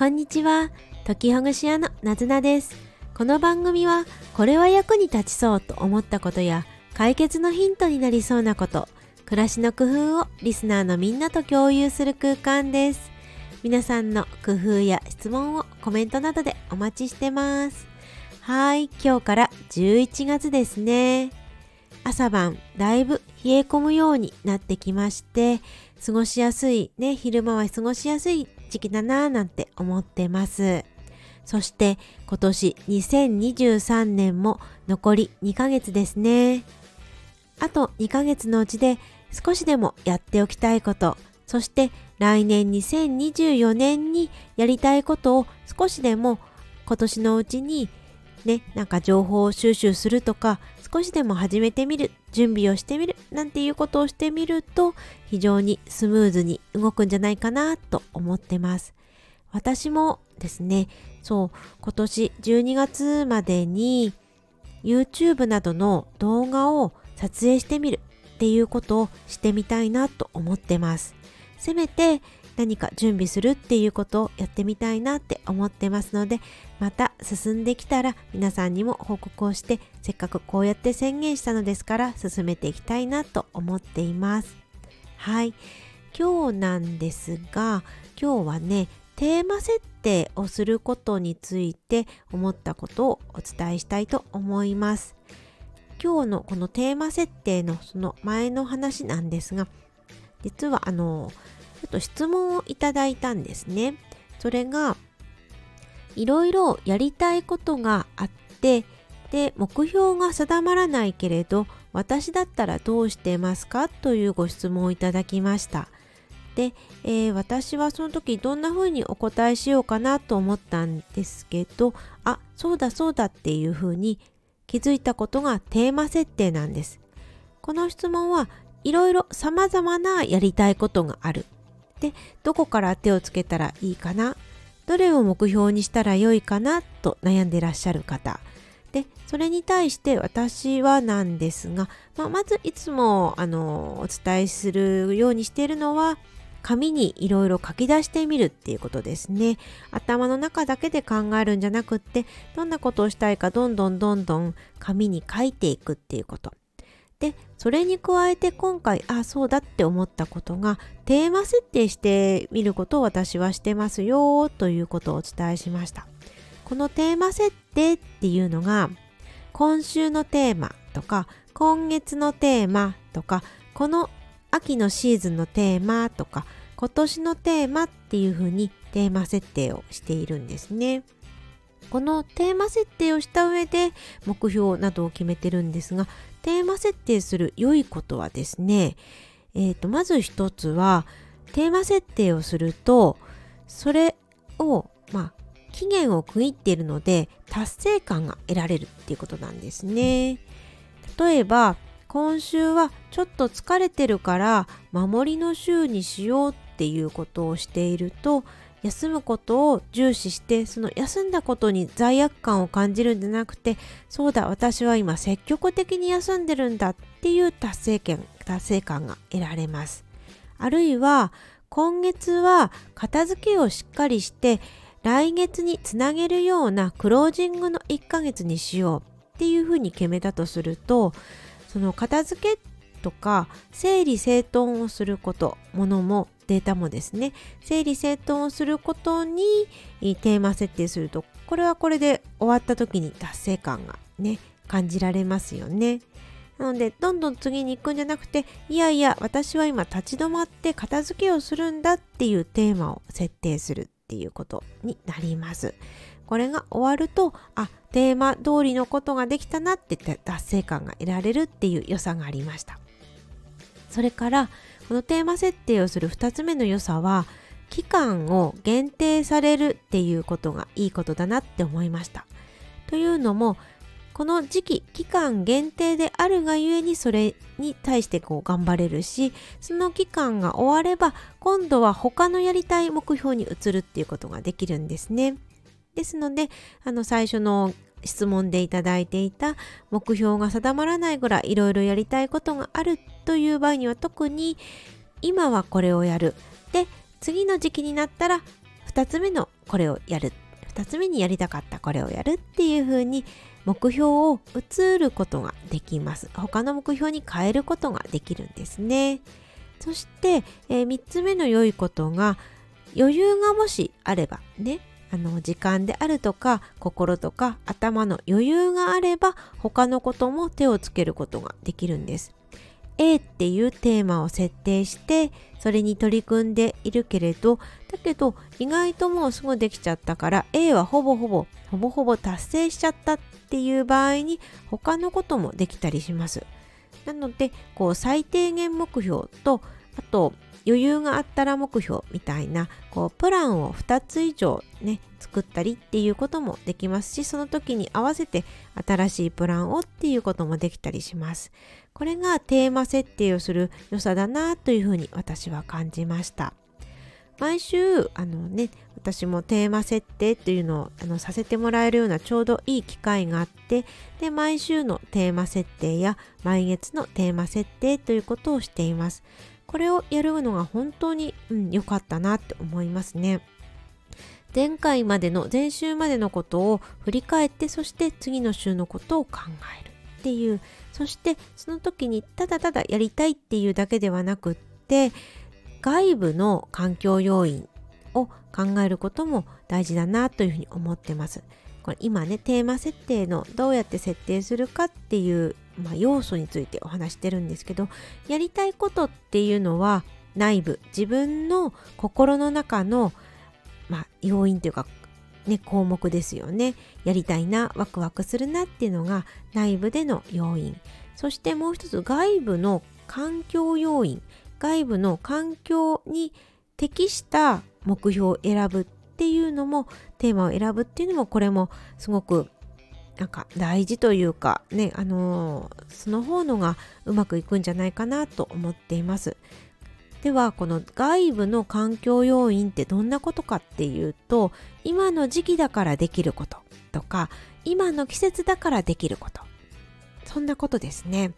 こんにちは。時ほぐし屋のなずなです。この番組は、これは役に立ちそうと思ったことや、解決のヒントになりそうなこと、暮らしの工夫をリスナーのみんなと共有する空間です。皆さんの工夫や質問をコメントなどでお待ちしてます。はい、今日から11月ですね。朝晩だいぶ冷え込むようになってきまして、過ごしやすい、ね、昼間は過ごしやすい時期だなぁなんて思ってます。そして今年2023年も残り2ヶ月ですね。あと2ヶ月のうちで少しでもやっておきたいこと、そして来年2024年にやりたいことを少しでも今年のうちにね、なんか情報収集するとか少しでも始めてみる準備をしてみるなんていうことをしてみると非常にスムーズに動くんじゃないかなと思ってます。私もですねそう今年12月までに YouTube などの動画を撮影してみるっていうことをしてみたいなと思ってます。せめて何か準備するっていうことをやってみたいなって思ってますのでまた進んできたら皆さんにも報告をしてせっかくこうやって宣言したのですから進めていきたいなと思っています。はい。今日なんですが今日はねテーマ設定をすることについて思ったことをお伝えしたいと思います。今日のこのテーマ設定のその前の話なんですが実はあのちょっと質問をいただいたんですね。それが、いろいろやりたいことがあって、で、目標が定まらないけれど、私だったらどうしてますか？というご質問をいただきました。で、えー、私はその時どんな風にお答えしようかなと思ったんですけど、あ、そうだそうだっていう風に気づいたことがテーマ設定なんです。この質問はいろいろ様々なやりたいことがあるでどこから手をつけたらいいかな？どれを目標にしたらよいかな？と悩んでらっしゃる方。でそれに対して私はなんですが、まあ、まずいつもあのお伝えするようにしているのは紙にいろいろ書き出してみるっていうことですね。頭の中だけで考えるんじゃなくってどんなことをしたいかどんどんどんどん紙に書いていくっていうこと。でそれに加えて今回あそうだって思ったことがテーマ設定してみることを私はしてますよということをお伝えしましたこのテーマ設定っていうのが今週のテーマとか今月のテーマとかこの秋のシーズンのテーマとか今年のテーマっていうふうにテーマ設定をしているんですね。このテーマ設定をした上で目標などを決めてるんですがテーマ設定する良いことはですね、えー、とまず一つはテーマ設定をするとそれをまあ期限を区切っているので達成感が得られるっていうことなんですね。例えば今週はちょっと疲れてるから守りの週にしようっていうことをしていると休むことを重視してその休んだことに罪悪感を感じるんじゃなくてそうだ私は今積極的に休んでるんだっていう達成感達成感が得られます。あるいは今月は片付けをしっかりして来月につなげるようなクロージングの1ヶ月にしようっていうふうに決めたとするとその片付けとか整理整頓をすることものもデータもですね整理整頓をすることにテーマ設定するとこれはこれで終わった時に達成感がね感じられますよね。なのでどんどん次に行くんじゃなくていやいや私は今立ち止まって片付けをするんだっていうテーマを設定するっていうことになります。これが終わるとあテーマ通りのことができたなって達成感が得られるっていう良さがありました。それからこのテーマ設定をする2つ目の良さは期間を限定されるっていうことがいいことだなって思いました。というのもこの時期期間限定であるがゆえにそれに対してこう頑張れるしその期間が終われば今度は他のやりたい目標に移るっていうことができるんですね。ですのであの最初の質問でいただいていた目標が定まらないぐらいいろいろやりたいことがあるという場合には特に今はこれをやる。で次の時期になったら2つ目のこれをやる。2つ目にやりたかったこれをやるっていう風に目標を移ることができます。他の目標に変えることができるんですね。そして、えー、3つ目の良いことが余裕がもしあればねあの時間であるとか心とか頭の余裕があれば他のことも手をつけることができるんです。A っていうテーマを設定してそれに取り組んでいるけれどだけど意外ともうすぐできちゃったから A はほぼほぼほぼほぼ達成しちゃったっていう場合に他のこともできたりします。なのでこう最低限目標とあと余裕があったら目標みたいなこうプランを2つ以上ね作ったりっていうこともできますしその時に合わせて新しいプランをっていうこともできたりします。これがテーマ設定をする良さだなというふうに私は感じました。毎週あのね私もテーマ設定っていうのをあのさせてもらえるようなちょうどいい機会があってで毎週のテーマ設定や毎月のテーマ設定ということをしています。これをやるのが本当に良、うん、かったなって思いますね。前回までの前週までのことを振り返ってそして次の週のことを考えるっていうそしてその時にただただやりたいっていうだけではなくって外部の環境要因を考えることも大事だなというふうに思ってます。これ今ねテーマ設定のどうやって設定するかっていうまあ、要素についてお話してるんですけどやりたいことっていうのは内部自分の心の中の、まあ、要因というか、ね、項目ですよね。やりたいなワクワクするなっていうのが内部での要因。そしてもう一つ外部の環境要因。外部の環境に適した目標を選ぶっていうのもテーマを選ぶっていうのもこれもすごくなんか大事というかねあのー、その方のがうまくいくんじゃないかなと思っています。ではこの外部の環境要因ってどんなことかっていうと今の時期だからできることとか今の季節だからできること。そんなことですね。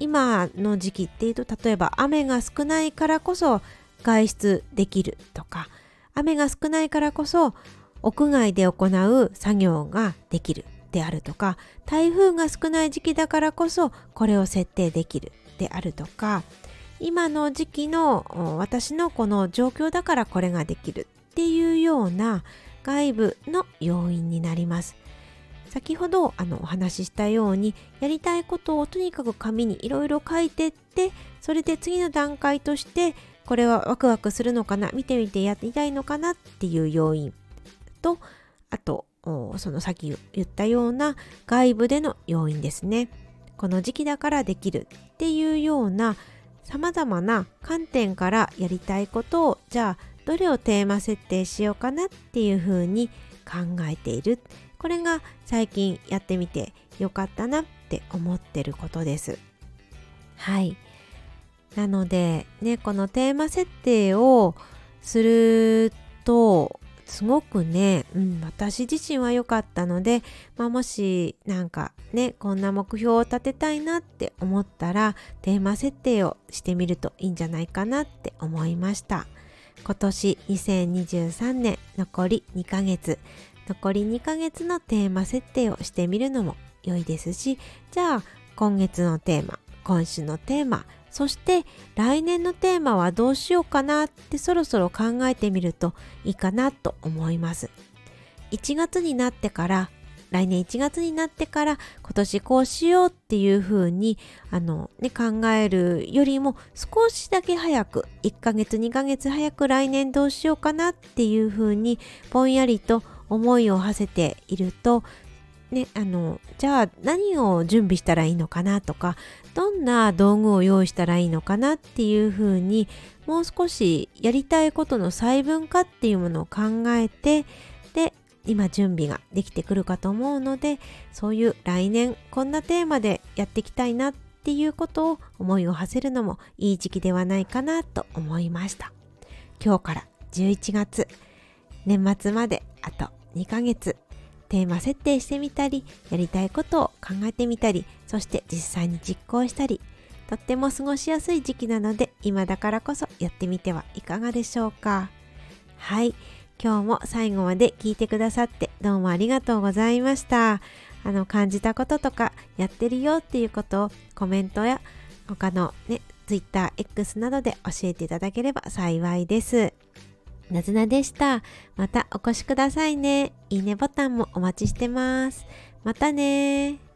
今の時期っていうと例えば雨が少ないからこそ外出できるとか雨が少ないからこそ屋外で行う作業ができる。であるとか台風が少ない時期だからこそこれを設定できるであるとか今の時期の私のこの状況だからこれができるっていうような外部の要因になります。先ほどあのお話ししたようにやりたいことをとにかく紙にいろいろ書いてってそれで次の段階としてこれはワクワクするのかな見てみてやりたいのかなっていう要因とあとそのさっき言ったような外部での要因ですね。この時期だからできるっていうようなさまざまな観点からやりたいことをじゃあどれをテーマ設定しようかなっていうふうに考えている。これが最近やってみてよかったなって思ってることです。はい。なのでねこのテーマ設定をするとすごくね、うん、私自身は良かったので、まあ、もしなんかねこんな目標を立てたいなって思ったらテーマ設定をしてみるといいんじゃないかなって思いました。今年2023年残り2ヶ月。残り2ヶ月のテーマ設定をしてみるのも良いですしじゃあ今月のテーマ今週のテーマそして来年のテーマはどうしようかなってそろそろ考えてみるといいかなと思います。1月になってから来年1月になってから今年こうしようっていう風にあのね考えるよりも少しだけ早く1ヶ月2ヶ月早く来年どうしようかなっていう風にぼんやりと思いを馳せているとね、あのじゃあ何を準備したらいいのかなとかどんな道具を用意したらいいのかなっていうふうにもう少しやりたいことの細分化っていうものを考えてで今準備ができてくるかと思うのでそういう来年こんなテーマでやっていきたいなっていうことを思いを馳せるのもいい時期ではないかなと思いました。今日から11月年末まであと2ヶ月。テーマ設定してみたりやりたいことを考えてみたりそして実際に実行したりとっても過ごしやすい時期なので今だからこそやってみてはいかがでしょうか。はい。今日も最後まで聞いてくださってどうもありがとうございました。あの感じたこととかやってるよっていうことをコメントや他のね TwitterX などで教えていただければ幸いです。なずなでした。またお越しくださいね。いいねボタンもお待ちしてます。またね